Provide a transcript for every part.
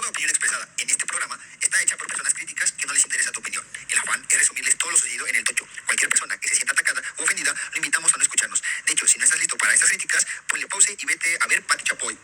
Toda opinión expresada en este programa está hecha por personas críticas que no les interesa tu opinión. El afán es resumirles todo lo sucedido en el tocho. Cualquier persona que se sienta atacada o ofendida, lo invitamos a no escucharnos. De hecho, si no estás listo para estas críticas, ponle pause y vete a ver Pati Chapoy.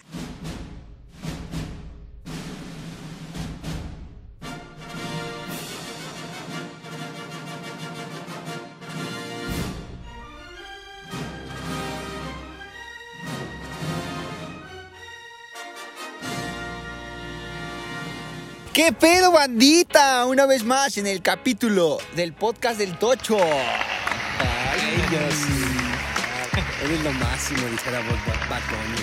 ¿Qué pedo, bandita? Una vez más en el capítulo del podcast del Tocho. Ay, Dios. Eres lo máximo, dijera Bad Bunny.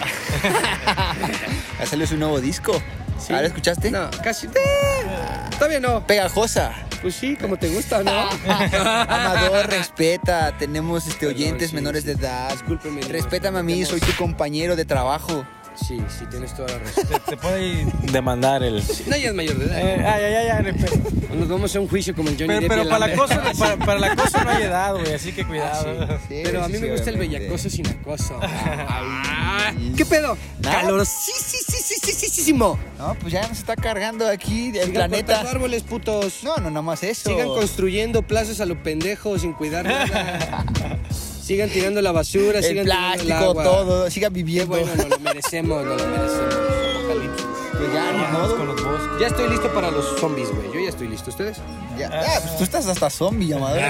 Ya salió su nuevo disco. Sí. ¿Ahora escuchaste? No, casi. eh, Todavía no. Pegajosa. Pues sí, como te gusta, ¿no? Amador, respeta. Tenemos este, Perdón, oyentes sí, menores sí. de edad. Discúlpeme, Respétame a mí, soy tu compañero de trabajo. Sí, sí, tienes toda la razón. Te, te puede demandar el. No, ya es mayor de edad. Eh, ay, ay, ay, ay, pero, Nos vamos a un juicio como el Johnny pero, Depp pero para, la cosa, para, para la cosa no hay edad, güey, así que cuidado. Sí, Pero a mí sí, me gusta el bellacoso sin acoso. Ay, ¿Qué pedo? Nada. Calor, sí, sí, sí, sí, sí, sí, sí, No, pues ya nos está cargando aquí el Sigan planeta. árboles, putos. No, no, nada más eso. Sigan construyendo plazas a lo pendejo sin cuidar nada. Sigan tirando la basura, el sigan tirando el plástico, agua. todo. Sigan Qué viviendo. bueno, nos lo merecemos, nos lo merecemos. Apocalipsis. Pues ya, con los bosques. Ya estoy listo para los zombies, güey. Yo ya estoy listo. ¿Ustedes? Ya, ah, pues tú estás hasta zombie, amador.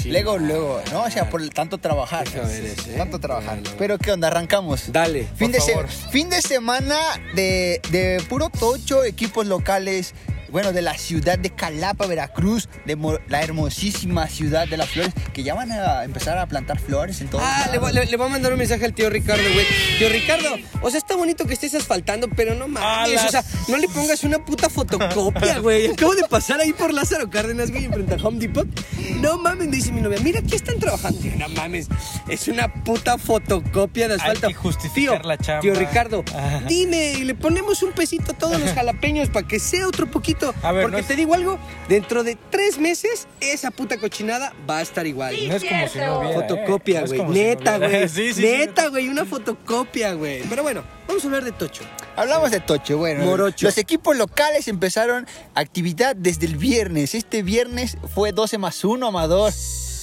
sí. luego, luego, ¿no? O sea, por el tanto trabajar. Ese, ¿eh? Tanto trabajar. Bueno. Pero, ¿qué onda? Arrancamos. Dale. Fin de, por se- favor. fin de semana de, de puro tocho, equipos locales, bueno, de la ciudad de Calapa, Veracruz, de la hermosísima ciudad de las flores, que ya van a empezar a plantar flores en todo. Ah, le voy, le- le voy a mandar un mensaje al tío Ricardo, güey. Tío Ricardo, o sea, está bonito que estés asfaltando, pero no mames. O sea, no le pongas una puta fotocopia, güey. Acabo de pasar ahí por Lázaro Cárdenas, güey, enfrente a Home Depot. No mames, me dice mi novia, mira, aquí están trabajando. Tío, no mames, es una puta fotocopia de Hay asfalto. que justificar tío, la chamba. Tío Ricardo, Ajá. dime, y le ponemos un pesito a todos los jalapeños para que sea otro poquito. A ver, Porque no es- te digo algo, dentro de tres meses, esa puta cochinada va a estar igual. No es como si no hubiera. Fotocopia, ¿eh? Güey. como si no Neta, güey. Sí, sí, sí. Neta, güey. Una fotocopia, güey. Pero bueno, vamos a hablar de Tocho. Hablamos de Tocho, bueno. Morocho. Los equipos locales empezaron actividad desde el viernes. Este viernes fue 12 más 1, Amador.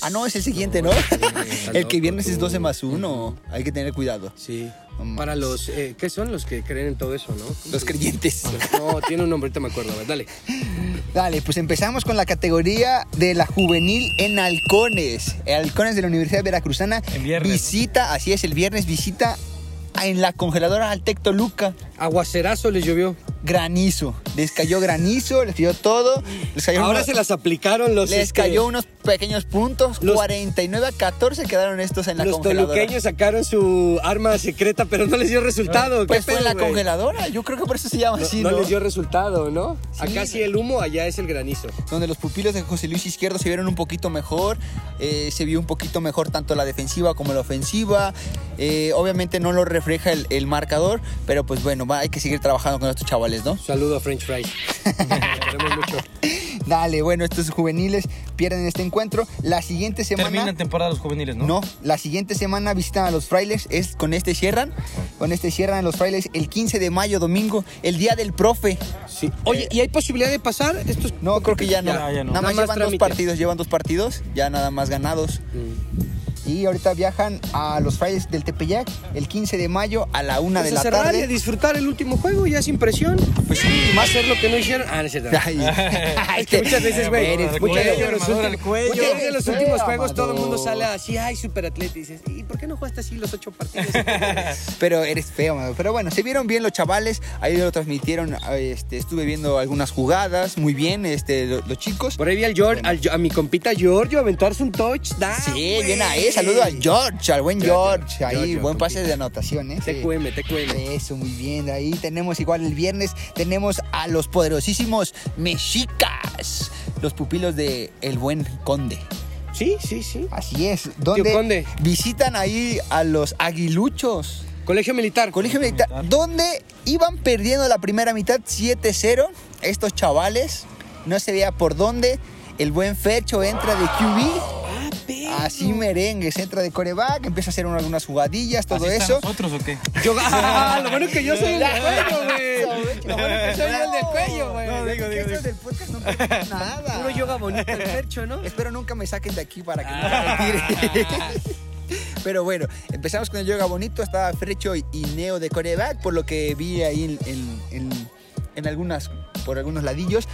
Ah, no, es el siguiente, ¿no? el que viernes es tú. 12 más 1. Hay que tener cuidado. Sí. No Para los. Eh, ¿Qué son los que creen en todo eso, no? ¿Cómo Los creyentes. No, tiene un nombre, ahorita me acuerdo. A ver, dale. Dale, pues empezamos con la categoría de la juvenil en Halcones. Halcones de la Universidad Veracruzana. En viernes, ¿no? Visita, así es, el viernes visita en la congeladora Altec Toluca. Aguacerazo les llovió. Granizo. Les cayó granizo, les cayó todo. Les cayó Ahora unos- se las aplicaron los. Les este, cayó unos pequeños puntos. Los- 49 a 14 quedaron estos en la Los congeladora. toluqueños sacaron su arma secreta, pero no les dio resultado. ¿Qué Pues fue en la congeladora. Yo creo que por eso se llama No, así, no ¿no? les dio resultado, ¿no? Sí. Acá sí el humo, allá es el granizo. donde los pupilos de José Luis Izquierdo se vieron un poquito mejor, eh, se vio un poquito mejor tanto la defensiva como la ofensiva. Eh, obviamente no lo refleja el, el marcador, pero pues bueno, va- hay que seguir trabajando con estos chavales, ¿no? Saludo a French Fries. Queremos mucho. Dale, bueno, estos juveniles pierden este encuentro. La siguiente semana... Terminan temporada los juveniles, ¿no? No, la siguiente semana visitan a los frailes, es con este cierran, con este cierran a los frailes el 15 de mayo, domingo, el día del profe. Sí. Oye, ¿y hay posibilidad de pasar? Estos No, creo que ya no. Ya, ya no. Nada más Nada más llevan dos partidos, llevan dos partidos, ya nada más ganados. Mm. Y ahorita viajan a los frailes del Tepeyac el 15 de mayo a la una Pues de a la cerrar y a tarde. disfrutar el último juego, ya sin presión. Pues sí, más hacer lo que no hicieron. Ah, no es cierto. Ay, Es que muchas veces, güey, muchas veces en los últimos- los juegos todo el mundo Amador. sale así, ay, super atleta. Y dices, ¿y por qué no jugaste así los ocho partidos? Pero eres feo, mano. Pero bueno, se vieron bien los chavales. Ahí lo transmitieron. Este, estuve viendo algunas jugadas. Muy bien, este, lo- los, chicos. Por ahí vi al George, al- a mi compita Giorgio aventarse un touchdown. Sí, güey. bien Saludo al George, al buen George, George. Ahí, George, buen pase de anotación, ¿eh? TQM, TQM. Eso, muy bien. Ahí tenemos igual el viernes, tenemos a los poderosísimos mexicas, los pupilos de el buen conde. Sí, sí, sí. Así es, donde Conde. visitan ahí a los aguiluchos. Colegio militar. Colegio Militar, donde iban perdiendo la primera mitad 7-0. Estos chavales, no se veía por dónde. El buen Fecho entra de QB. Ah. Así merengues, entra de coreback, empieza a hacer algunas jugadillas, todo ¿Así eso. nosotros o qué? Yo, ah, lo bueno que yo soy el juego, güey. Lo bueno que soy el del cuello, güey. No, digo, digo, digo. del podcast no nada. Puro yoga bonito el percho, ¿no? Espero nunca me saquen de aquí para que no me retire. Pero bueno, empezamos con el yoga bonito. Estaba Frecho y y Neo de coreback, por lo que vi ahí en, en- en- en algunas, por algunos ladillos.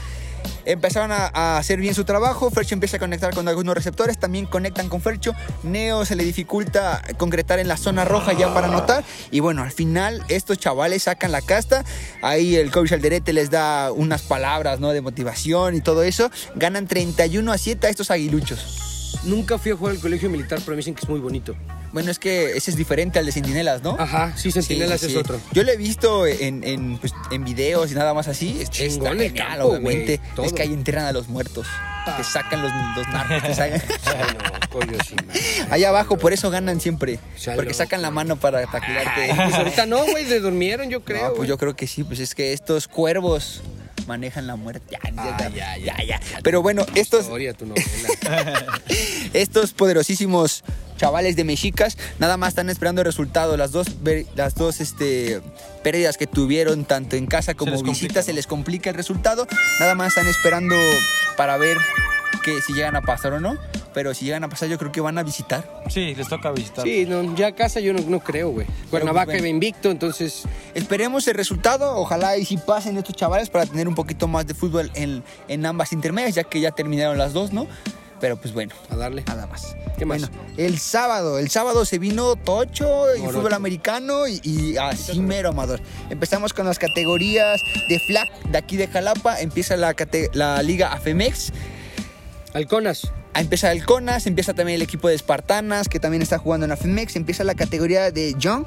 Empezaron a, hacer bien su trabajo. Fercho empieza a conectar con algunos receptores. También conectan con Fercho. Neo se le dificulta concretar en la zona roja ya para anotar. Y bueno, al final estos chavales sacan la casta. Ahí el coach Alderete les da unas palabras ¿no? de motivación y todo eso. Ganan 31 a 7 a estos aguiluchos. Nunca fui a jugar al colegio militar, pero me dicen que es muy bonito. Bueno, es que ese es diferente al de Centinelas, ¿no? Ajá, sí, Centinelas Sí, sí, es otro. Yo lo he visto en, en, pues, en videos y nada más así. Es- Chingón el genial, campo, obviamente. todo. Es que ahí enterran a los muertos. Te sacan los, los narcos. te sacan-. Allá abajo, por eso ganan siempre. Porque sacan la mano para taclearte. Pues ahorita no, güey, se durmieron, yo creo. No, pues güey. yo creo que sí. Pues es que estos cuervos manejan la muerte. Ya, Ah, ya, ya, ya, ya. ya. Pero bueno, estos, Historia, tu novela. estos poderosísimos chavales de mexicas nada más están esperando el resultado. Las dos, ver- las dos este, pérdidas que tuvieron tanto en casa como les visita complica, se les complica el resultado. Nada más están esperando para ver que si llegan a pasar o no. Pero si llegan a pasar yo creo que van a visitar. Sí, les toca visitar. Sí, no, ya a casa yo no, no creo, güey. Cuernavaca pues, bueno. iba invicto, entonces Esperemos el resultado, ojalá y si pasen estos chavales para tener un poquito más de fútbol en, en ambas intermedias, ya que ya terminaron las dos, ¿no? Pero pues bueno, a darle. nada más. ¿Qué más? Bueno, el sábado, el sábado se vino Tocho y Morocho. fútbol americano y, y así mero amador. Empezamos con las categorías de flag de aquí de Jalapa, empieza la, la liga AFEMEX, Halconas. Ah, Empieza el CONAS, empieza también el equipo de Espartanas, que también está jugando en AFEMEX, empieza la categoría de Young,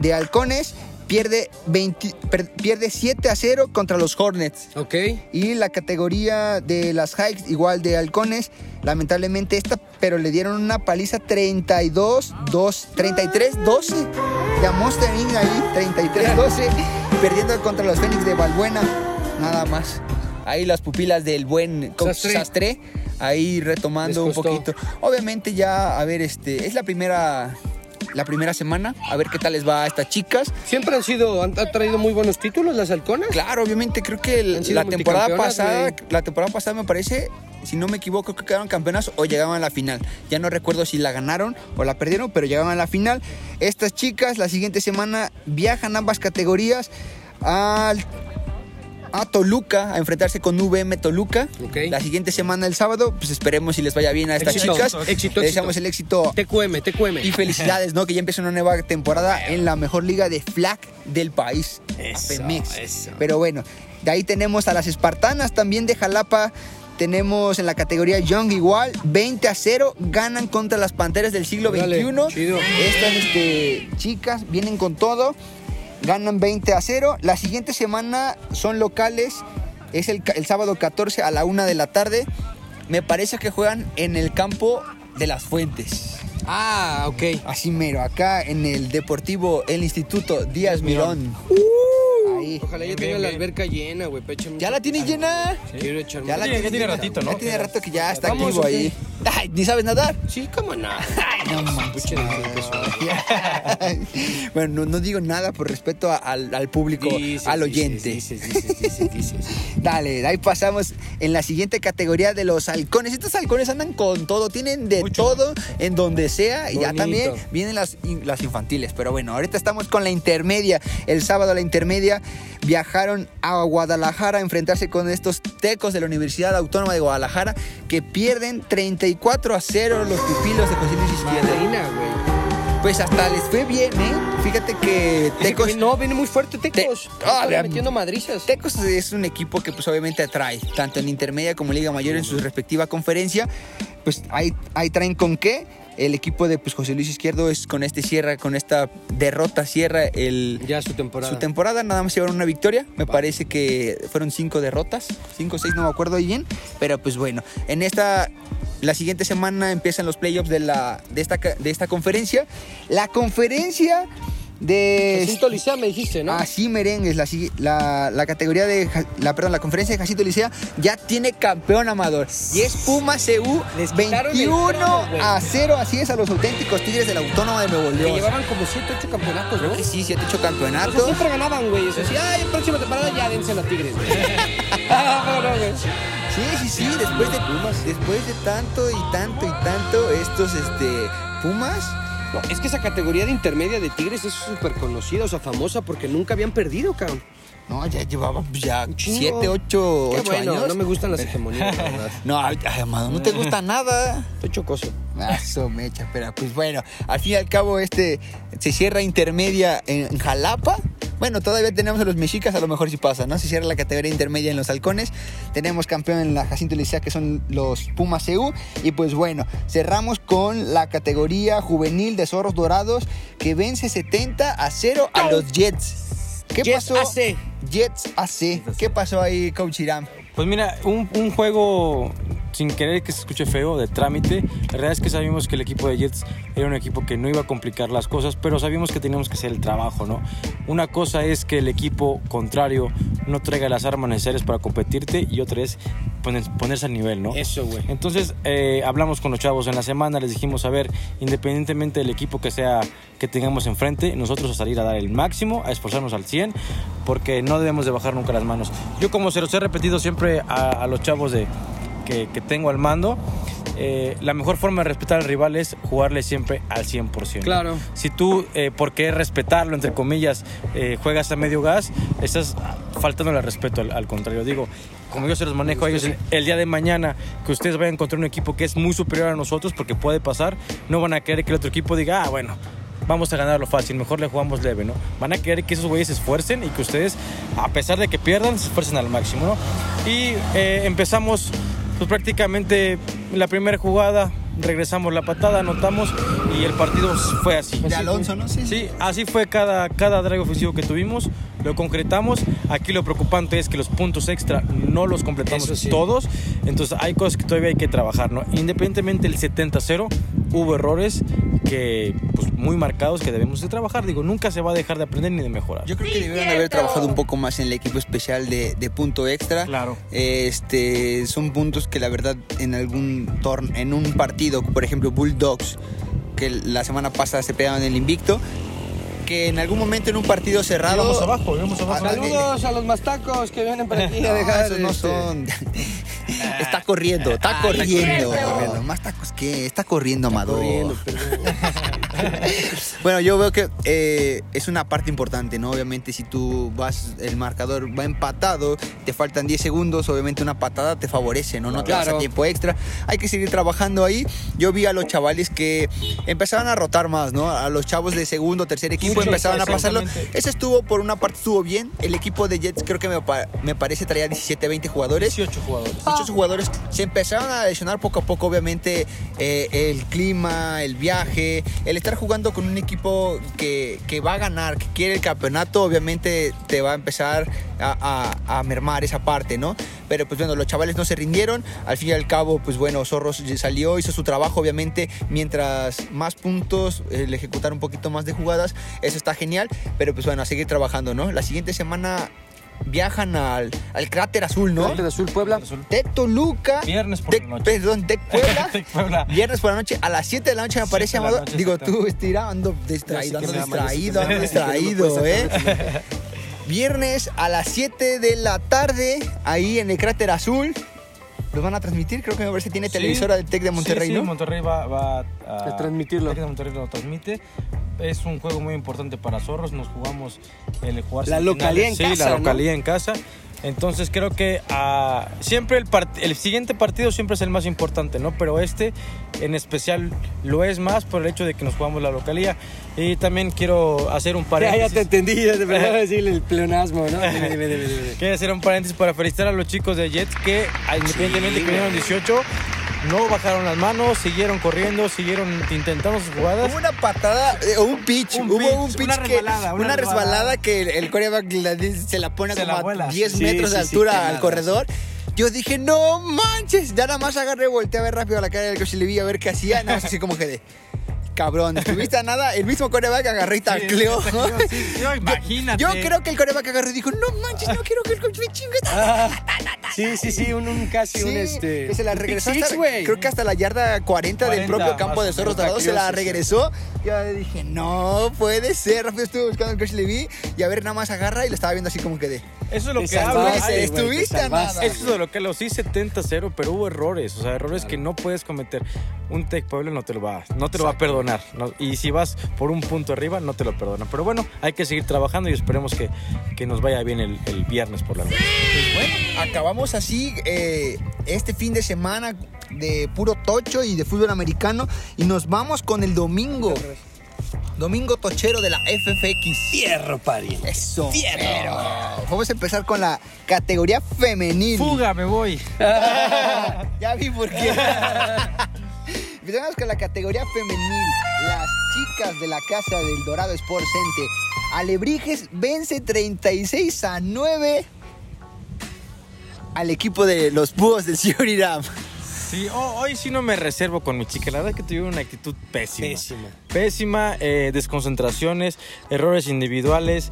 de Halcones, pierde, 20 per- pierde 7 a 0 contra los Hornets. Ok. Y la categoría de las Hikes, igual de halcones, lamentablemente esta, pero le dieron una paliza 32, 2, 33, 12. De Monster Inc. ahí, 33, 12. perdiendo contra los Fénix de Balbuena, nada más. Ahí las pupilas del buen Sastre. Sastre, ahí retomando un poquito. Obviamente ya, a ver, este, es la primera, la primera semana, a ver qué tal les va a estas chicas. Siempre han sido, han, han traído muy buenos títulos las halconas. Claro, obviamente creo que el- la temporada pasada, la temporada pasada me parece, si no me equivoco, creo que quedaron campeonas o llegaban a la final. Ya no recuerdo si la ganaron o la perdieron, pero llegaban a la final. Estas chicas la siguiente semana viajan ambas categorías al a Toluca a enfrentarse con VM Toluca. La siguiente semana el sábado, pues esperemos si les vaya bien a estas Éxito, chicas. éxito, Les deseamos éxito. el éxito TQM, TQM. y felicidades, ¿no? Que ya empieza una nueva temporada en la mejor liga de flag del país, Eso. Pero bueno, de ahí tenemos a las Espartanas también de Jalapa. Tenemos en la categoría Young igual, 20 a 0, ganan contra las Panteras del siglo XXI. chido. Estas este, chicas vienen con todo, ganan 20 a 0. La siguiente semana son locales, es el, sábado 14 a la 1 de la tarde. Me parece que juegan en el campo de las Fuentes. Ah, ok. Así mero, acá en el Deportivo El Instituto Díaz Mirón. Ahí. Ojalá ya tenga bien, la bien. alberca llena, güey. ¿Ya la tienes llena? Quiero echarme Ya la tiene- tiene ratito, ¿no? Ya tiene rato que ya está ¿Vamos activo ahí. Ay, ¿Ni sabes nadar? Sí, cómo no. No manches. Bueno, no, no digo nada por respeto a- al, al público, Dices, al dices, oyente. Dices, dices, dices, dices. Dale, ahí pasamos en la siguiente categoría de los halcones. Estos halcones andan con todo, tienen de Mucho. todo en donde sea. Y ya Bonito. también vienen las, las infantiles. Pero bueno, ahorita estamos con la intermedia. El sábado la intermedia viajaron a Guadalajara a enfrentarse con estos tecos de la Universidad Autónoma de Guadalajara que pierden 34 a 0 los pupilos de José Luis güey. Pues hasta les fue bien, ¿eh? Fíjate que Tecos... que No, viene muy fuerte Tecos. Te- Ah, Está metiendo madrizas. Tecos es un equipo que pues obviamente atrae, tanto en intermedia como Liga Mayor en su respectiva conferencia. Pues ahí, ahí traen con qué. El equipo de pues, José Luis Izquierdo es con este cierra, con esta derrota cierra el, Ya su temporada. su temporada. Nada más llevaron una victoria. Me parece que fueron cinco derrotas, cinco o seis, no me acuerdo ahí bien. Pero pues bueno, en esta, la siguiente semana empiezan los playoffs de, la, de, esta, de esta conferencia. La conferencia de Jacinto Licea me dijiste, ¿no? Así merengues, la, la, la categoría de la perdón, la conferencia de Jacinto Licea ya tiene campeón amador y es Puma CU Les quitaron el 21 trono, a 0, así es a los auténticos Tigres de la Autónoma de Nuevo Que León. llevaban como 7, 8 campeonatos, ¿no? Que sí, 7 8 O sea, campeonatos. siempre ganaban, güey. O sea, sí, ay, próxima temporada ya dense a Tigres, güey. ah, no, no, güey. Sí, sí, sí, después de después de tanto y tanto y tanto estos este Pumas No, es que esa categoría de intermedia de Tigres es súper conocida, o sea, famosa porque nunca habían perdido, cabrón. no, ya llevaba pues, ya Un chingo. 7 8 Qué 8 bueno, años. no me gustan las hegemonías, la verdad. No, amado, no te gusta nada. Estoy chocoso. Eso mecha, pero pues bueno, al fin y al cabo este se cierra intermedia en Jalapa. Bueno, todavía tenemos a los mexicas, a lo mejor sí pasa, ¿no? Se cierra la categoría intermedia en los halcones. Tenemos campeón en la Jacinto Licea, que son los Pumas CU. Y pues bueno, cerramos con la categoría juvenil de Zorros Dorados, que vence 70 a 0 a los Jets. ¿Qué Jets pasó? AC. Jets AC. ¿Qué pasó ahí, Coach Iram? Pues mira, un, un juego sin querer que se escuche feo, de trámite. La verdad es que sabíamos que el equipo de Jets era un equipo que no iba a complicar las cosas, pero sabíamos que teníamos que hacer el trabajo, ¿no? Una cosa es que el equipo contrario no traiga las armas necesarias para competirte y otra es poner- ponerse al nivel, ¿no? Eso, güey. Entonces eh, hablamos con los chavos en la semana, les dijimos, a ver, independientemente del equipo que sea que tengamos enfrente, nosotros a salir a dar el máximo, a esforzarnos al 100, porque no debemos de bajar nunca las manos. Yo como se los he repetido siempre a, a los chavos de, que, que tengo al mando, eh, la mejor forma de respetar al rival es jugarle siempre al 100%. ¿no? Claro. Si tú, eh, por qué respetarlo, entre comillas, eh, juegas a medio gas, estás faltando el respeto al, al contrario. Digo, como yo se los manejo a ellos, el, el día de mañana que ustedes vayan a encontrar un equipo que es muy superior a nosotros, porque puede pasar, no van a querer que el otro equipo diga, ah, bueno, vamos a ganarlo fácil, mejor le jugamos leve, ¿no? Van a querer que esos güeyes se esfuercen y que ustedes, a pesar de que pierdan, se esfuercen al máximo, ¿no? Y eh, empezamos, pues prácticamente la primera jugada, regresamos la patada, anotamos y el partido fue así. De Alonso, ¿no? Sí, Sí, así fue cada, cada drive ofensivo que tuvimos, lo concretamos. Aquí lo preocupante es que los puntos extra no los completamos sí. todos, entonces hay cosas que todavía hay que trabajar, ¿no? Independientemente del 70-0, hubo errores que, pues, muy marcados que debemos de trabajar. Digo, nunca se va a dejar de aprender ni de mejorar. Yo creo que debieron haber trabajado un poco más en el equipo especial de, de punto extra. Claro. Este, son puntos que la verdad en algún torneo, en un partido, por ejemplo Bulldogs, que la semana pasada se pegaron el invicto, que en algún momento en un partido cerrado... Íbamos abajo, íbamos abajo. Ándale. Saludos a los mastacos que vienen por aquí a No, dejar. esos no este, son. está corriendo, está corriendo. Más tacos que está corriendo, Amador. corriendo, perdón. Bueno, yo veo que eh, es una parte importante, ¿no? Obviamente, si tú vas, el marcador va empatado, te faltan 10 segundos, obviamente una patada te favorece, ¿no? No te vas a Claro. tiempo extra. Hay que seguir trabajando ahí. Yo vi a los chavales que empezaban a rotar más, ¿no? A los chavos de segundo, tercer equipo Mucho, empezaban a pasarlo. Ese estuvo, por una parte, estuvo bien. El equipo de Jets creo que me, me parece traía 17, 20 jugadores. 18 jugadores. Muchos jugadores se empezaron a lesionar poco a poco, obviamente eh, el clima, el viaje, el jugando con un equipo que, que va a ganar, que quiere el campeonato, obviamente te va a empezar a, a- mermar esa parte, ¿no? Pero pues bueno, los chavales no se rindieron, al fin y al cabo, pues bueno, Zorros salió, hizo su trabajo, obviamente, mientras más puntos, el ejecutar un poquito más de jugadas, eso está genial, pero pues bueno, a seguir trabajando, ¿no? La siguiente semana viajan al, al cráter azul, ¿no? De Azul, Puebla. Tec Toluca. Viernes por Tec- la noche. Perdón, Tec Puebla. Tec Puebla. Viernes por la noche, a las 7 de la noche me parece, Siete de la Amado. noche, Digo, tú, estira, ando distraído, ando distraído, ando distraído, ¿eh? Viernes a las 7 de la tarde, ahí en el cráter azul. Los van a transmitir, creo que me parece tiene Sí. televisora del Tec de Monterrey, sí, sí, ¿no? Monterrey va, va a, A transmitirlo. Tec de Monterrey lo transmite. Es un juego muy importante para Zorros. Nos jugamos el jugar La localía en sí, casa, la ¿no? localía en casa. Entonces creo que ah, siempre el, el siguiente partido siempre es el más importante, ¿no? Pero este en especial lo es más por el hecho de que nos jugamos la localía. Y también quiero hacer un paréntesis. ya te entendí, ya te pensaba decirle el pleonasmo, ¿no? Dime, dime, dime, dime. Quiero hacer un paréntesis para felicitar a los chicos de Jets que, ah, independientemente que vinieron 18, no bajaron las manos, siguieron corriendo, siguieron intentando sus jugadas. Hubo una patada, eh, o un pitch, Un hubo pitch, un pitch una que, resbalada, una una resbalada que el, el la- se la pone Se como a 10 sí, metros de sí, sí, altura al nada, corredor. Yo dije, no manches, ya nada más agarré, volteé a ver rápido a la cara del coach y le vi a ver qué hacía, nada más así como que de... cabrón. Estuviste a nada, el mismo coreback agarró y tacleó. Sí, yo, imagínate. Yo creo que el coreback agarró y dijo, no manches, no quiero que el coach me chingue. Sí, sí, sí, un, un casi un este. que se la regresó hasta, güey. creo que hasta la yarda 40, del 40, propio campo de Zorros Dorados se la regresó. Yo dije, no puede ser. Rápido estuve buscando al coach Levy y a ver, nada más agarra y lo estaba viendo así como que de. Eso es lo Te que hablo. salvaste, estuviste te a nada. Eso es lo que lo sí 70-0, pero hubo errores, o sea, errores que no puedes cometer. Un Tech Puebla no te lo va, no te lo va a perdonar. ¿No? Y si vas por un punto arriba, no te lo perdona. Pero bueno, hay que seguir trabajando y esperemos que, que nos vaya bien el, el viernes por la noche. Pues bueno, acabamos así eh, este fin de semana de puro tocho y de fútbol americano y nos vamos con el domingo. Domingo tochero de la FFX. Fierro, pari. Eso. Pero vamos a empezar con la categoría femenil. Fuga, me voy. ya vi por qué. Empezamos con la categoría femenil. Las chicas de la casa del Dorado Sports Center. Alebrijes vence 36 a 9 al equipo de los búhos del Cioriram. Sí, ho- hoy sí no me reservo con mi chica. La verdad que tuvieron una actitud pésima. Pésima. Pésima, eh, desconcentraciones, errores individuales.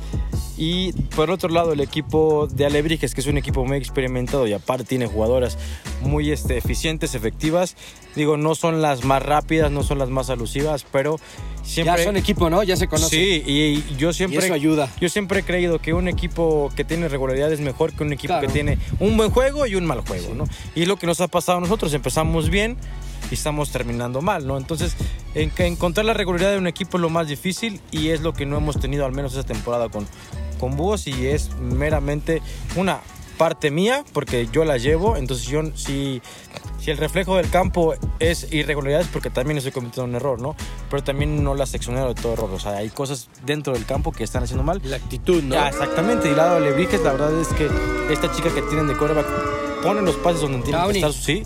Y por otro lado, el equipo de Alebrijes, que es un equipo muy experimentado y aparte tiene jugadoras muy este, eficientes, efectivas. Digo, no son las más rápidas, no son las más alusivas, pero siempre. Ya son equipo, ¿no? Ya se conocen. Sí, y yo siempre. Y eso ayuda. Yo siempre he creído que un equipo que tiene regularidad es mejor que un equipo Claro. que tiene un buen juego y un mal juego, ¿no? Y es lo que nos ha pasado a nosotros. Empezamos bien y estamos terminando mal, ¿no? Entonces, en- encontrar la regularidad de un equipo es lo más difícil y es lo que no hemos tenido al menos esta temporada con, con Búhos y es meramente una parte mía porque yo la llevo, entonces yo si, si el reflejo del campo es irregularidades porque también estoy cometiendo un error, ¿no? Pero también no la seccionero de todo error, o sea, hay cosas dentro del campo que están haciendo mal La actitud, ¿no? exactamente. Y lado de Lebrijes, la verdad es que esta chica que tienen de coreback pone los pases donde tienen que estar, sí.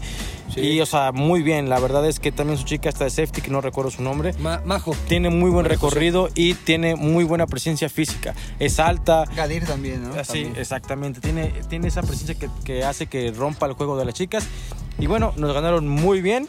Sí. Y, o sea, muy bien. La verdad es que también su chica está de safety, que no recuerdo su nombre. Ma- Majo. Tiene muy buen recorrido y tiene muy buena presencia física. Es alta. Gadir también, ¿no? Sí, También. exactamente. Tiene, tiene esa presencia que, que hace que rompa el juego de las chicas. Y bueno, nos ganaron muy bien.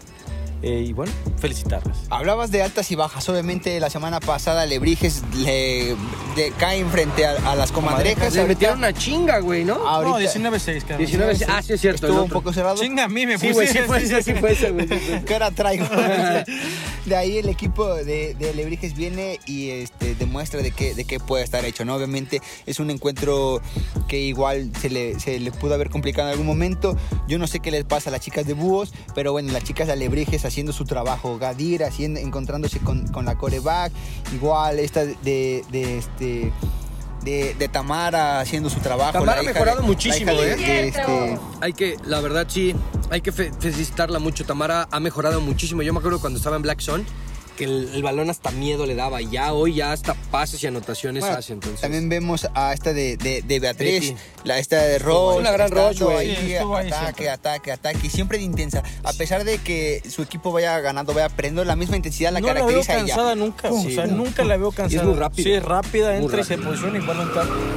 Eh, y bueno, felicitarlas. Hablabas de altas y bajas. Obviamente la semana pasada Lebrijes le, le caen frente a, a las comadrejas. Le Ahorita- metieron una chinga, güey, ¿no? ahorita- No, 19-6, cara. 19, ah, sí, es cierto. Estuvo un poco cerrado. Chinga, a mí me Sí, güey, sí pusieron- fue ese, sí fue ese, güey. ¿Qué hora traigo? de ahí el equipo de, de Lebrijes viene y este, demuestra de qué, de qué puede estar hecho, ¿no? Obviamente es un encuentro que igual se le, se le pudo haber complicado en algún momento. Yo no sé qué les pasa a las chicas de Búhos, pero bueno, las chicas de Alebrijes haciendo su trabajo. Gadir haciendo, encontrándose con, con la coreback. Igual esta de, de, este... De, de Tamara haciendo su trabajo. Tamara ha mejorado de- muchísimo, ¿eh? de este, Hay que, la verdad, sí, hay que fe- felicitarla mucho. Tamara ha mejorado muchísimo. Yo me acuerdo cuando estaba en Black Zone que el, el balón hasta miedo le daba. Y ya hoy ya hasta pases y anotaciones Bueno, hace. Entonces, También vemos a esta de, de, de Beatriz, Betty. la esta de Roche. Una gran Roche, ahí, Sí, estuvo ahí ataque, siempre. ataque, ataque, y siempre de intensa. A pesar de que su equipo vaya ganando, vaya perdiendo, la misma intensidad la no la veo caracteriza a ella. cansada nunca. Sí, o sea, no. nunca la veo cansada. es muy rápida. Sí, es rápida, Muy entra y se posiciona igual,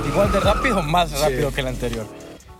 igual de rápido, más rápido que el anterior.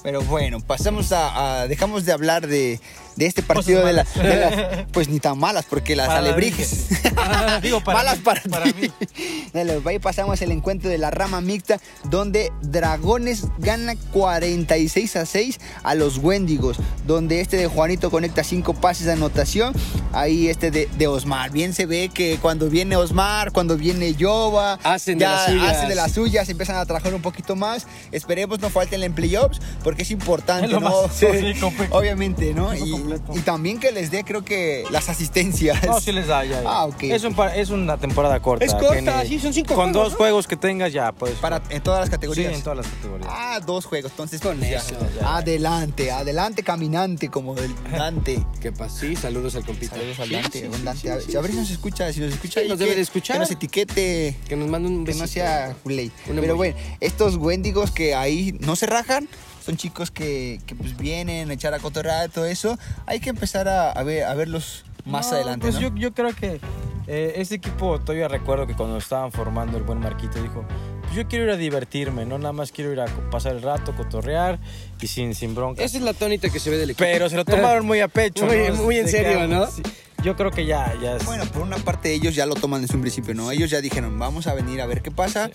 Pero bueno, pasamos a, a- dejamos de hablar de, de este partido de, la- de las, pues ni tan malas, porque las Para alebrijes. Digo, para malas mí, para, para ti. mí. Dale, ahí pasamos el encuentro de la rama mixta, donde Dragones gana 46 a 6 a los Wendigos, donde este de Juanito conecta 5 pases de anotación. Ahí este de, de Osmar. Bien se ve que cuando viene Osmar, cuando viene Jova, Hacen de las suyas. hacen de las suyas, empiezan a trabajar un poquito más. Esperemos no falten en playoffs, porque es importante, Es ¿no? más- sí, completo. Obviamente, ¿no? Y, completo. y también que les dé, creo que, las asistencias. No, sí les da ya. ya. Ah, ok. Es, un es una temporada corta. Es corta, Tiene- sí, son cinco Con juegos, dos ¿no? juegos que tengas ya, pues. Para, en todas las sí, categorías. en todas las categorías. Ah, dos juegos, entonces Con ya. eso, ya. Adelante, adelante caminante como del Dante. ¿Qué pasa? Sí, saludos al compita. Saludos al Sí, Dante, sí, sí, Dante. sí, a, ver, sí, a ver sí. si nos escucha, si nos escucha. Sí, nos que- debe de escuchar. Que nos etiquete, Que nos manden un que besito. no sea Juley. Pero bueno, estos Wendigos que ahí no se rajan, son chicos que, que pues vienen a echar a cotorrar todo eso. Hay que empezar a, a ver, a verlos más No, adelante, Pues ¿no? yo, yo creo que eh, este equipo, todavía recuerdo que cuando estaban formando el buen Marquito dijo, pues yo quiero ir a divertirme, no nada más quiero ir a pasar el rato, cotorrear y sin, sin bronca. Esa es la tónica que se ve del equipo. Pero se lo tomaron muy a pecho. Muy- ¿no? muy en serio, ¿no? sí. yo creo que ya, ya es... Bueno, por una parte ellos ya lo toman desde un principio, ¿no? Ellos ya dijeron, vamos a venir a ver qué pasa.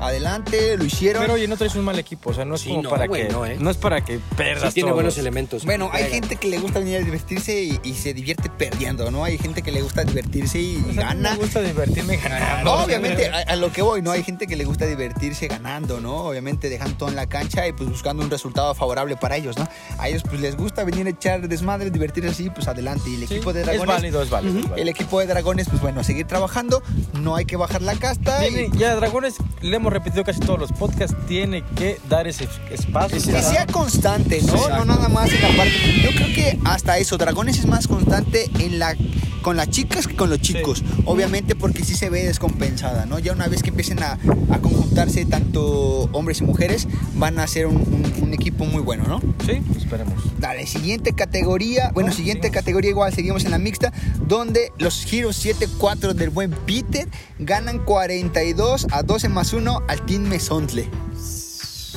Adelante, lo hicieron. Pero oye, no traes un mal equipo, o sea, no es Sí, como no, para que no, ¿eh? no es para que perdas Sí tiene todos. buenos elementos. Bueno, hay gente que le gusta venir a divertirse y, y se divierte perdiendo, ¿no? Hay gente que le gusta divertirse y, O sea, a mí gana. Me gusta divertirme ganando. Obviamente, a, a lo que voy, ¿no? Hay gente que le gusta divertirse ganando, ¿no? Obviamente dejan todo en la cancha y pues buscando un resultado favorable para ellos, ¿no? A ellos pues les gusta venir a echar desmadre, divertirse así, pues adelante. Y el Sí, equipo de es Dragones... válido, es válido. es válido. El equipo de Dragones, pues bueno, seguir trabajando, no hay que bajar la casta. y- ya Dragones, le hemos repetido casi todos los podcasts, tiene que dar ese espacio. Que sea constante, ¿no? Exacto. No nada más en la parte. Yo creo que hasta eso, Dragones es más constante en la con las chicas que con los chicos. Obviamente porque sí se ve descompensada, ¿no? Ya una vez que empiecen a, a conjuntarse tanto hombres y mujeres, van a ser un, un- un equipo muy bueno, ¿no? Sí, esperemos. Dale, siguiente categoría. Bueno, Oh, siguiente categoría igual, seguimos en la mixta, donde los Heroes 7-4 del buen Peter ganan 42 a 12 más 1 al Team Mesontle.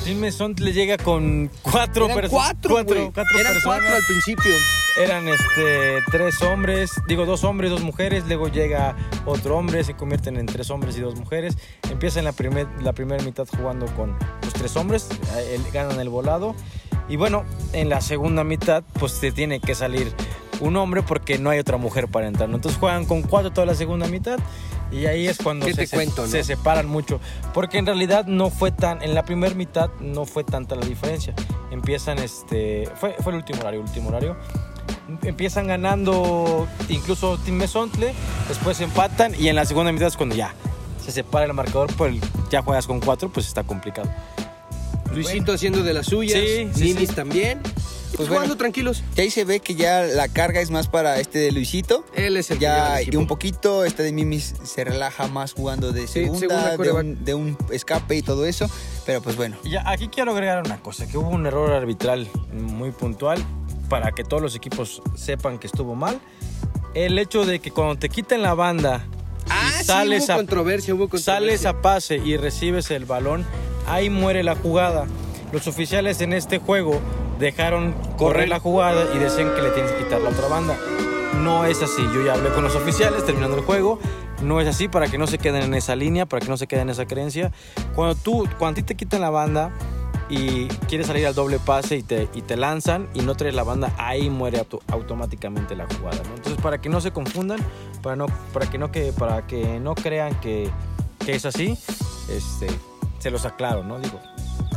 Team Mesont le llega con cuatro Eran perso- cuatro, cuatro, cuatro Eran personas. cuatro al principio. Eran este, tres hombres, digo dos hombres, dos mujeres, luego llega otro hombre, se convierten en tres hombres y dos mujeres. Empiezan la, primer, la primera mitad jugando con los tres hombres, el- ganan el volado. Y bueno, en la segunda mitad pues se tiene que salir un hombre porque no hay otra mujer para entrar. ¿no? Entonces juegan con cuatro toda la segunda mitad y ahí es cuando ¿Qué se, no? se separan mucho. Porque en realidad no fue tan, en la primera mitad no fue tanta la diferencia. Empiezan, este, fue, fue el último horario, último horario. Empiezan ganando incluso Team Mesontle, después empatan y en la segunda mitad es cuando ya se separa el marcador, pues ya juegas con cuatro, pues está complicado. Luisito haciendo de las suyas. Sí, sí, Ninis sí. también. Pues bueno. jugando tranquilos. Y ahí se ve que ya la carga es más para este de Luisito. Él es el que Ya equipo. un poquito, este de Mimis se relaja más jugando de Sí, segunda, segunda de, un, de un escape y todo eso. Pero pues bueno, Y ya, aquí quiero agregar una cosa, que hubo un error arbitral muy puntual para que todos los equipos sepan que estuvo mal. El hecho de que cuando te quiten la banda Ah, y sí, sales, hubo a, controversia, hubo controversia. sales a pase y recibes el balón, ahí muere la jugada. Los oficiales en este juego dejaron correr la jugada y decían que le tienes que quitar la otra banda. No es así. Yo ya hablé con los oficiales terminando el juego. No es así para que no se queden en esa línea, para que no se queden en esa creencia. Cuando tú, cuando a ti te quitan la banda y quieres salir al doble pase y te, y te lanzan y no traes la banda, ahí muere auto- automáticamente la jugada. ¿no? Entonces, para que no se confundan, para, no, para, que, no, que, para que no crean que, que es así, este, se los aclaro, ¿no? Digo,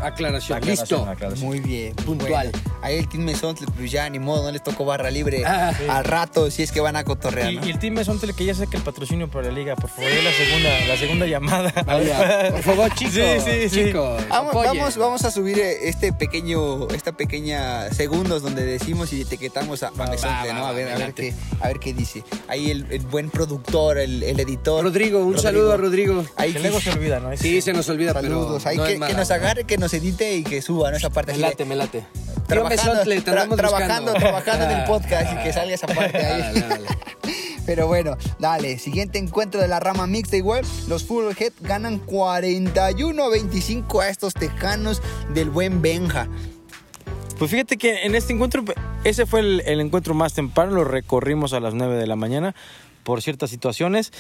Aclaración. la aclaración, Listo. la aclaración. muy bien. Puntual. Bueno, ahí el Team Mesontle, pues ya ni modo, no les tocó barra libre Ah, sí. al rato, si es que van a cotorrear. Y, ¿no? y el team Mesontle que ya saque el patrocinio para la liga, por favor, es la segunda, la segunda llamada. Vaya, por favor, chicos. Sí, sí, sí. chicos, Vamos, vamos, vamos a subir eh, este pequeño, esta pequeña segundos donde decimos y etiquetamos a, a Mesontle, va, ¿no? va, A ver, a ver qué, a ver qué dice. Ahí el, el buen productor, el, el editor. Rodrigo, un saludo a Rodrigo. Ahí Que luego se olvida, ¿no? Es- Sí, se nos olvida, Saludos. pero Ahí no que, que nos agarre, que nos edite y que suba, ¿no? Esa parte Me de- late, me late. Trabajando, tra- trabajando, trabajando en el podcast y que salga esa parte ahí. Dale, dale. Pero bueno, dale, siguiente encuentro de la rama mixta igual. Los Full Head ganan 41 a 25 a estos tejanos del buen Benja. Pues fíjate que en este encuentro, ese fue el, el encuentro más temprano, lo recorrimos a las 9 de la mañana por ciertas situaciones.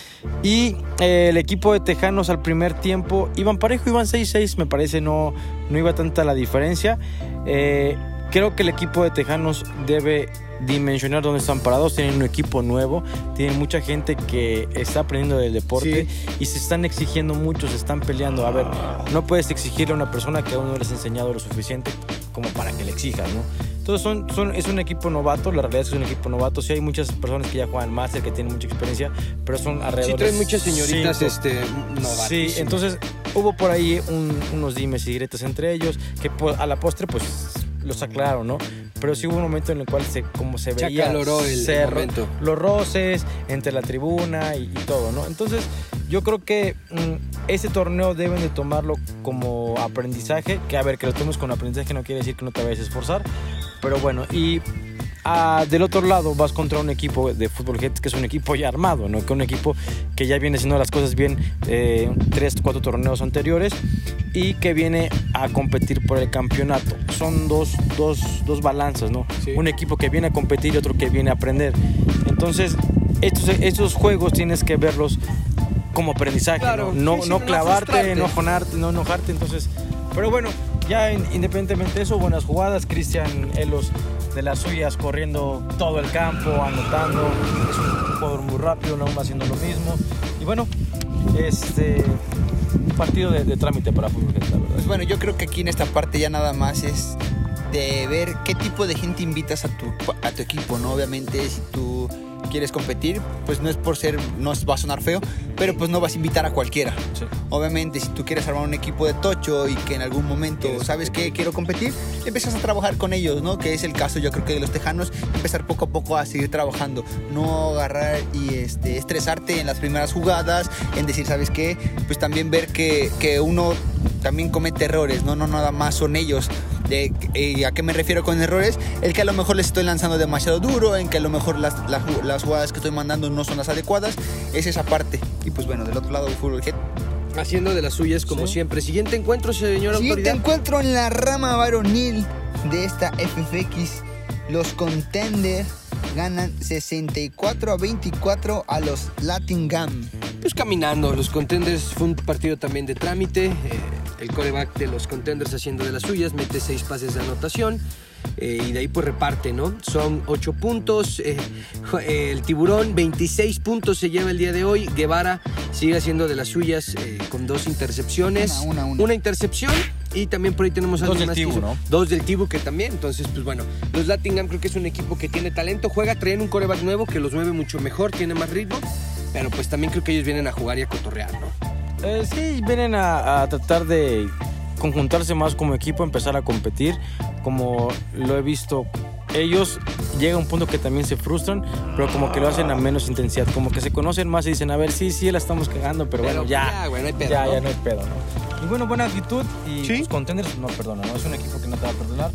Y eh, el equipo de Tejanos al primer tiempo iban parejo, iban 6-6, me parece, no, no iba tanta la diferencia. Eh, creo que el equipo de Tejanos debe dimensionar dónde están parados, tienen un equipo nuevo, tienen mucha gente que está aprendiendo del deporte y se están exigiendo mucho, se están peleando. A ver, no puedes exigirle a una persona que aún no les has enseñado lo suficiente como para que le exijas, ¿no? Entonces son, son, es un equipo novato, la realidad es que es un equipo novato. Sí hay muchas personas que ya juegan máster, que tienen mucha experiencia, pero son alrededor Sí, traen muchas señoritas cinco. este, novatas. Sí, entonces hubo por ahí un- unos dimes y diretes entre ellos que a la postre pues los aclararon, ¿no? Pero sí hubo un momento en el cual se, como se Se veía acaloró el- el se momento. los roces entre la tribuna y, y todo, ¿no? Entonces yo creo que mm, ese torneo deben de tomarlo como aprendizaje, que a ver, que lo tomes con aprendizaje no quiere decir que no te vayas a esforzar, pero bueno, y ah, del otro lado vas contra un equipo de fútbol que es un equipo ya armado, ¿no? Que un equipo que ya viene haciendo las cosas bien eh, tres, cuatro torneos anteriores y que viene a competir por el campeonato. Son dos, dos, dos balanzas, ¿no? Sí. Un equipo que viene a competir y otro que viene a aprender. Entonces, estos, estos juegos tienes que verlos como aprendizaje, Claro, no, no, clavarte, no ajonarte, no enojarte. Entonces, pero bueno, ya in- independientemente de eso, buenas jugadas. Cristian Elos de las suyas corriendo todo el campo, anotando. Es un jugador muy rápido, no va haciendo lo mismo. Y bueno, este partido de, de trámite para fútbol, la verdad. Pues bueno, yo creo que aquí en esta parte ya nada más es de ver qué tipo de gente invitas a tu, a tu equipo, ¿no? Obviamente, si tú quieres competir, pues no es por ser, no va a sonar feo, pero pues no vas a invitar a cualquiera. Sí. Obviamente, si tú quieres armar un equipo de tocho y que en algún momento, ¿sabes qué? Quiero competir, empiezas a trabajar con ellos, ¿no? Que es el caso, yo creo que de los tejanos, empezar poco a poco a seguir trabajando, no agarrar y este, estresarte en las primeras jugadas, en decir, ¿sabes qué? Pues también ver que, que uno también comete errores, no, no nada más son ellos. De, eh, ¿A qué me refiero con errores? El que a lo mejor les estoy lanzando demasiado duro, en que a lo mejor las, las, ju- las jugadas que estoy mandando no son las adecuadas, es esa parte. Y pues bueno, del otro lado, Fútbol Head. Haciendo de las suyas como Sí. siempre. Siguiente encuentro, señor Siguiente autoridad. encuentro en la rama varonil de esta FFX. Los contenders ganan 64 a 24 a los Latin Gam. Pues caminando, los contenders fue un partido también de trámite. eh, el coreback de los contenders haciendo de las suyas, mete seis pases de anotación. eh, y de ahí pues reparte, ¿no? Son ocho puntos. eh, eh, el tiburón, 26 puntos se lleva el día de hoy. Guevara sigue haciendo de las suyas eh, con dos intercepciones. Una, una, una. intercepción. Y también por ahí tenemos Dos del Tibu, ¿no? Dos del Tibu que también. Entonces, pues bueno, los Latingham creo que es un equipo que tiene talento. Juega, traen un coreback nuevo que los mueve mucho mejor, tiene más ritmo. Pero pues también creo que ellos vienen a jugar y a cotorrear, ¿no? Eh, sí, vienen a, a tratar de conjuntarse más como equipo, empezar a competir. Como lo he visto, ellos llega un punto que también se frustran, pero como que lo hacen a menos intensidad. Como que se conocen más y dicen, a ver, sí, sí, la estamos cagando, pero, Pero bueno, ya. ya, güey, no hay pedo, ya, ¿no? ya no hay pedo, ¿no? Y bueno, buena actitud y Sí. los contenders no perdonan, ¿no? Es un equipo que no te va a perdonar.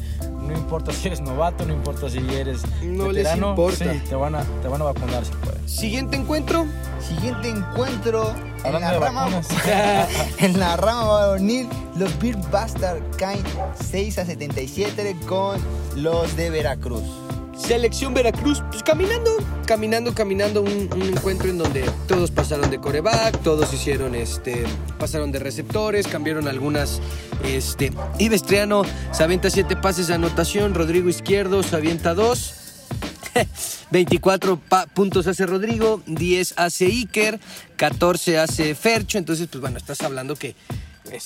No importa si eres novato, no importa si eres No les veterano. importa. Sí, te van a, te van a vacunar si puedes. Siguiente encuentro. Siguiente encuentro en la, rama, en la rama varonil. Los Beer Bastard caen 6 a 77 con los de Veracruz. Selección Veracruz, pues caminando, caminando, caminando, un, encuentro en donde todos pasaron de coreback, todos hicieron, este, pasaron de receptores, cambiaron algunas, este, Ives Triano se avienta siete pases de anotación, Rodrigo Izquierdo se avienta dos, 24 pa- puntos hace Rodrigo, 10 hace Iker, 14 hace Fercho, entonces pues bueno, estás hablando que pues,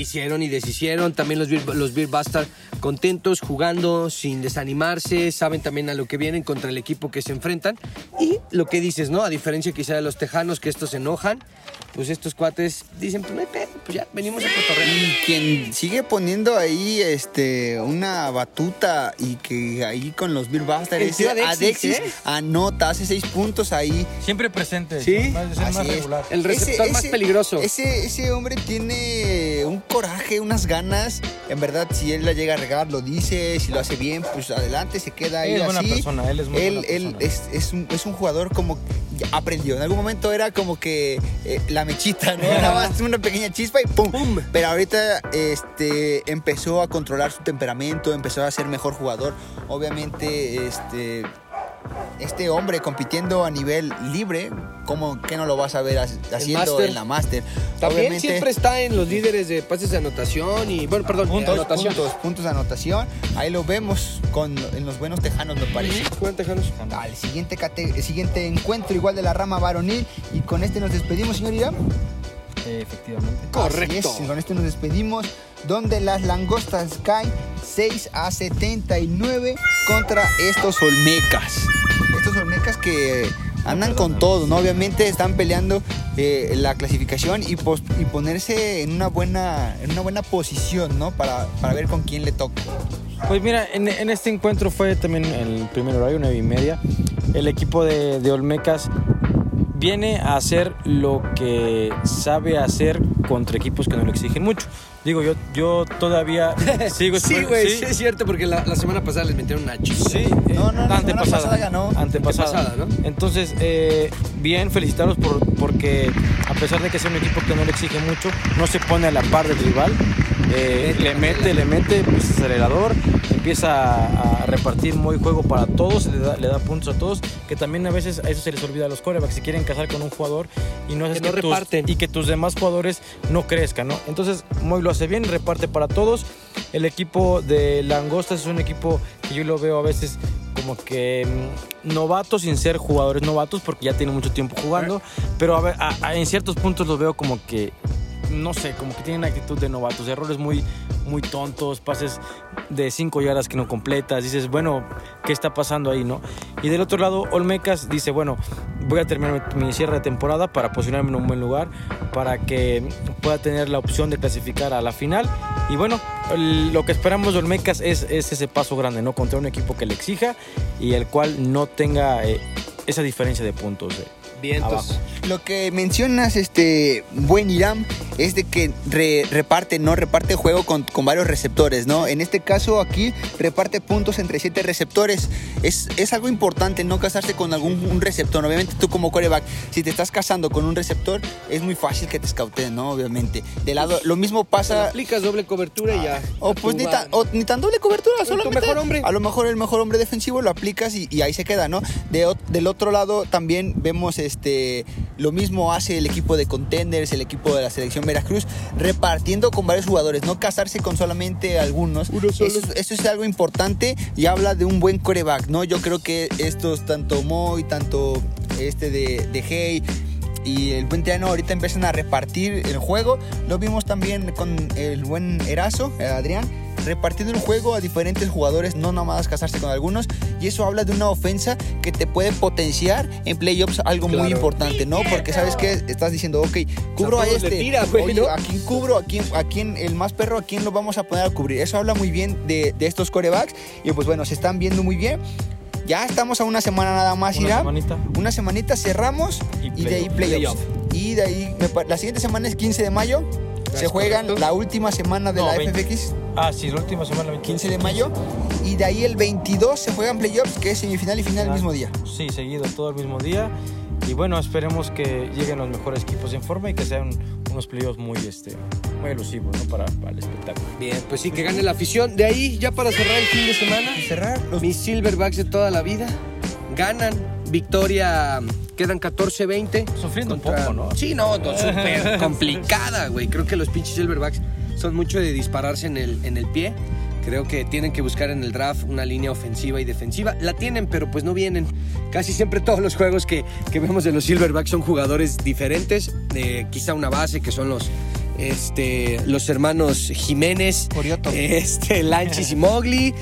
hicieron y deshicieron, también los Beer, los Beer Bastard contentos, jugando sin desanimarse, saben también a lo que vienen contra el equipo que se enfrentan. Y lo que dices, ¿no? A diferencia quizá de los tejanos que estos se enojan, pues estos cuates dicen, pues no hay pedo, pues ya venimos a cotorrear. Y quien sigue poniendo ahí este una batuta y que ahí con los Beer Bastard es Adexis, Adexis, ¿eh? anota, hace 6 puntos ahí. Siempre presente. Sí, más, Así más es. regular. El receptor más peligroso. Ese, ese hombre tiene un coraje, unas ganas. En verdad, si él la llega a regar, lo dice. Si lo hace bien, pues adelante, se queda ahí Él es buena así. persona, él es muy él, buena él es, es un, es un jugador como aprendió. En algún momento era como que eh, la mechita, ¿no? Nada más una pequeña chispa y ¡pum! ¡Pum! Pero ahorita este, empezó a controlar su temperamento, empezó a ser mejor jugador. Obviamente, este, este hombre compitiendo a nivel libre, ¿cómo que no lo vas a ver ha- haciendo en la máster? También siempre está en los líderes de pases de anotación y, bueno, perdón, de puntos, anotación. puntos, puntos de anotación. Ahí lo vemos con, en los buenos tejanos, me parece. Juegan tejanos. Al siguiente, cate- el siguiente encuentro igual de la rama varonil y con este nos despedimos, señor Irán. Efectivamente. Correcto. Así es, con esto nos despedimos, donde las langostas caen 6 a 79 contra estos olmecas. Estos olmecas que andan con todo, ¿no? Obviamente están peleando eh, la clasificación y, ponerse en una buena, en una buena posición, ¿no? Para, ver con quién le toca. Pues mira, en, este encuentro fue también el primer horario, nueve y media. El equipo de, de Olmecas viene a hacer lo que sabe hacer contra equipos que no le exigen mucho. Digo, yo, yo todavía sigo Sí, güey, sí. es cierto, porque la, la semana pasada les metieron una chica. Sí, No, no, la semana antepasada. pasada ganó. Antepasada. Antepasada, ¿no? Entonces, eh, bien, felicitarlos por, porque a pesar de que sea un equipo que no le exige mucho, no se pone a la par del rival. eh, le mete, le mete, pues, acelerador, empieza a, repartir muy juego para todos, le da, le da puntos a todos, que también a veces a eso se les olvida a los corebacks, se quieren casar con un jugador y no, Que no tus- reparten. y que tus demás jugadores no crezcan, ¿no? Entonces, Moy lo hace bien, reparte para todos. El equipo de Langostas es un equipo que yo lo veo a veces como que mm, novatos sin ser jugadores novatos porque ya tienen mucho tiempo jugando, pero a ver, a- a- en ciertos puntos los veo como que no sé, como que tienen actitud de novatos, errores muy, muy tontos, pases de 5 yardas que no completas, dices, bueno, ¿qué está pasando ahí, no? Y del otro lado, Olmecas dice, bueno, voy a terminar mi cierre de temporada para posicionarme en un buen lugar, para que pueda tener la opción de clasificar a la final. Y bueno, lo que esperamos de Olmecas es, es ese paso grande, ¿no? Contra un equipo que le exija y el cual no tenga eh, esa diferencia de puntos. eh. Vientos. Abajo. Lo que mencionas, este buen Irán, es de que re- reparte, no reparte juego con, con varios receptores, ¿no? En este caso aquí reparte puntos entre siete receptores. Es, es algo importante no casarse con algún un receptor. Obviamente tú como coreback, si te estás casando con un receptor, es muy fácil que te scouten, ¿no? Obviamente. De lado, lo mismo pasa. Aplicas doble cobertura y ya. O pues ni tan, o ni tan doble cobertura, tu solamente mejor hombre. a lo mejor el mejor hombre defensivo lo aplicas y, y ahí se queda, ¿no? De, del otro lado también vemos este lo mismo hace el equipo de Contenders, el equipo de la selección Veracruz, repartiendo con varios jugadores, no casarse con solamente algunos. Eso, es- eso es algo importante y habla de un buen coreback, ¿no? Yo creo que estos, tanto Moy, tanto este de, de Hey, y el buen Triano ahorita empiezan a repartir el juego. Lo vimos también con el buen Erazo, eh, Adrián, repartiendo el juego a diferentes jugadores, no nada más casarse con algunos. Y eso habla de una ofensa que te puede potenciar en playoffs algo muy importante, ¿no? Porque sabes que estás diciendo, ok, cubro a este. tira, güey, Oye, ¿no? ¿a quién cubro? ¿A quién, ¿A quién el más perro? ¿A quién lo vamos a poner a cubrir? Eso habla muy bien de, de estos corebacks. Y pues bueno, se están viendo muy bien. Ya estamos a una semana nada más, Una Irán. semanita. Una semanita cerramos Y y, de ahí Playoff. playoffs. Y de ahí, la siguiente semana es 15 de mayo. Se juegan correcto. la última semana de No, la 20. FFX, Ah, sí, la última semana. 15 de mayo. Y de ahí el 22 se juegan playoffs, que es semifinal y final el mismo día. Sí, seguido todo el mismo día. Y bueno, esperemos que lleguen los mejores equipos en forma y que sean unos playoffs muy, este, muy elusivos ¿no? para, para el espectáculo. Bien, pues sí, que gane la afición. De ahí, ya para cerrar el fin de semana, Cerrar los mis Silverbacks de toda la vida ganan. Victoria, quedan 14-20. Sufriendo un poco, ¿no? Sí, no, no, súper complicada, güey. Creo que los pinches Silverbacks son mucho de dispararse en el, en el pie. Creo que tienen que buscar en el draft una línea ofensiva y defensiva. La tienen, pero pues no vienen. Casi siempre todos los juegos que, que vemos de los Silverbacks son jugadores diferentes. Eh, quizá una base que son los, este, los hermanos Jiménez, Corioto. este, Lanchis y Mowgli.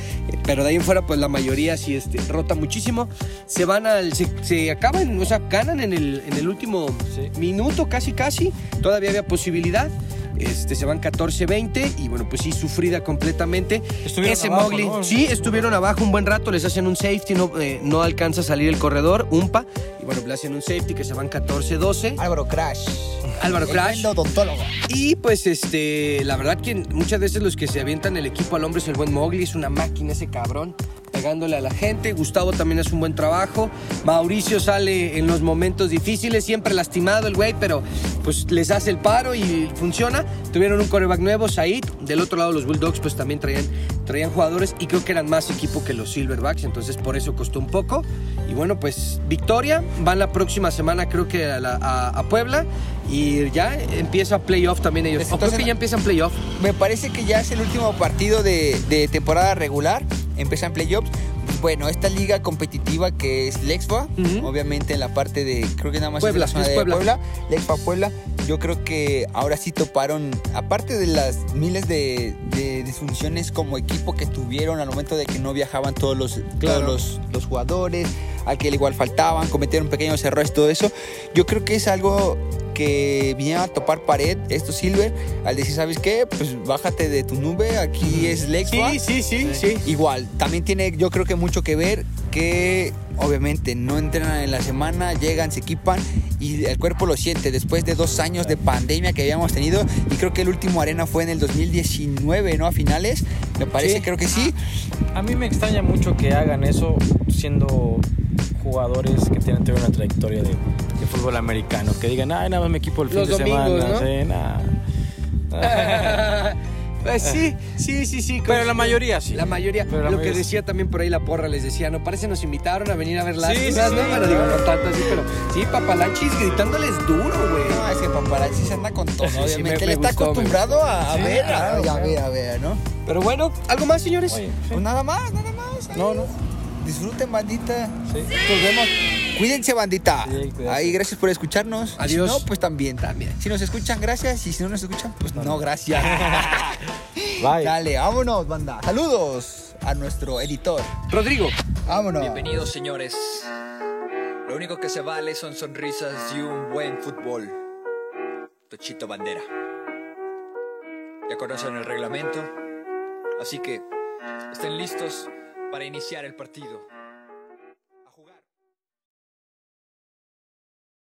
Pero de ahí en fuera, pues la mayoría sí este, rota muchísimo. Se van al. Se, se acaban, o sea, ganan en el, en el último Sí. minuto, casi, casi. Todavía había posibilidad. Este, se van 14-20 y bueno, pues sí, sufrida completamente. Estuvieron Ese abajo, Mowgli, ¿no? sí, estuvieron abajo un buen rato, les hacen un safety, no, eh, no alcanza a salir el corredor, umpa, y bueno, le hacen un safety que se van 14-12. Álvaro Crash. Álvaro Crash. odontólogo. Y pues este, la verdad que muchas veces los que se avientan el equipo al hombre es el buen Mowgli, es una máquina ese cabrón, pegándole a la gente. Gustavo también hace un buen trabajo. Mauricio sale en los momentos difíciles, siempre lastimado el güey, pero pues les hace el paro y funciona. Tuvieron un coreback nuevo, Said. Del otro lado los Bulldogs pues también traían, traían jugadores y creo que eran más equipo que los Silverbacks, entonces por eso costó un poco. Y bueno, pues victoria. Van la próxima semana creo que a, la- a- a Puebla y ya empieza playoff también ellos. O creo Entonces, que ya empiezan playoff. Me parece que ya es el último partido de, de temporada regular. Empiezan playoffs. Bueno, esta liga competitiva que es Lexfa, Ujú. obviamente en la parte de, creo que nada más Puebla, es la zona es de Puebla. Puebla, Lexfa Puebla, yo creo que ahora sí toparon, aparte de las miles de, de disfunciones como equipo que tuvieron al momento de que no viajaban todos los, Claro. todos los, los jugadores, al que igual faltaban, cometieron pequeños errores, todo eso, yo creo que es algo que vinieron a topar pared estos Silver al decir, ¿sabes qué? Pues bájate de tu nube, aquí es Lexfa. sí, sí, sí. Igual, también tiene yo creo que mucho que ver que obviamente no entrenan en la semana, llegan, se equipan y el cuerpo lo siente después de dos años de pandemia que habíamos tenido y creo que el último arena fue en el 2019, ¿no? A finales, me parece, Sí. creo que sí. A mí me extraña mucho que hagan eso siendo jugadores que tienen toda una trayectoria de, de fútbol americano. Que digan, ay, nada más me equipo el fin Los de domingos, semana. ¿no? Sí, nah. Pues sí, sí, sí, sí. Pero la mayoría sí. La mayoría. Pero la lo mayoría que sí. decía también por ahí la porra, les decía, no, parece nos invitaron a venir a ver las Sí, sí, ¿no? sí. Bueno, digo, no tanto así, pero sí, papalachis gritándoles duro, güey. No, es que paparazzi se anda con todo, Sí, sí, obviamente. me- Él me está gustó, me acostumbrado a, a Sí, ver, claro, a, ver, a ver, ¿no? Pero bueno, ¿algo más, señores? Oye, Pues nada más, nada más. No, no. Disfruten, bandita. Sí. Nos vemos. Cuídense, bandita. Sí. Ahí, gracias por escucharnos. Y Adiós. Si no, pues también. También. Si nos escuchan, gracias. Y si no nos escuchan, pues no, gracias. Bye. Dale, vámonos, banda. Saludos a nuestro editor. Rodrigo. Vámonos. Bienvenidos señores. Lo único que se vale son sonrisas y un buen fútbol. Tochito Bandera. Ya conocen el reglamento, así que estén listos para iniciar el partido.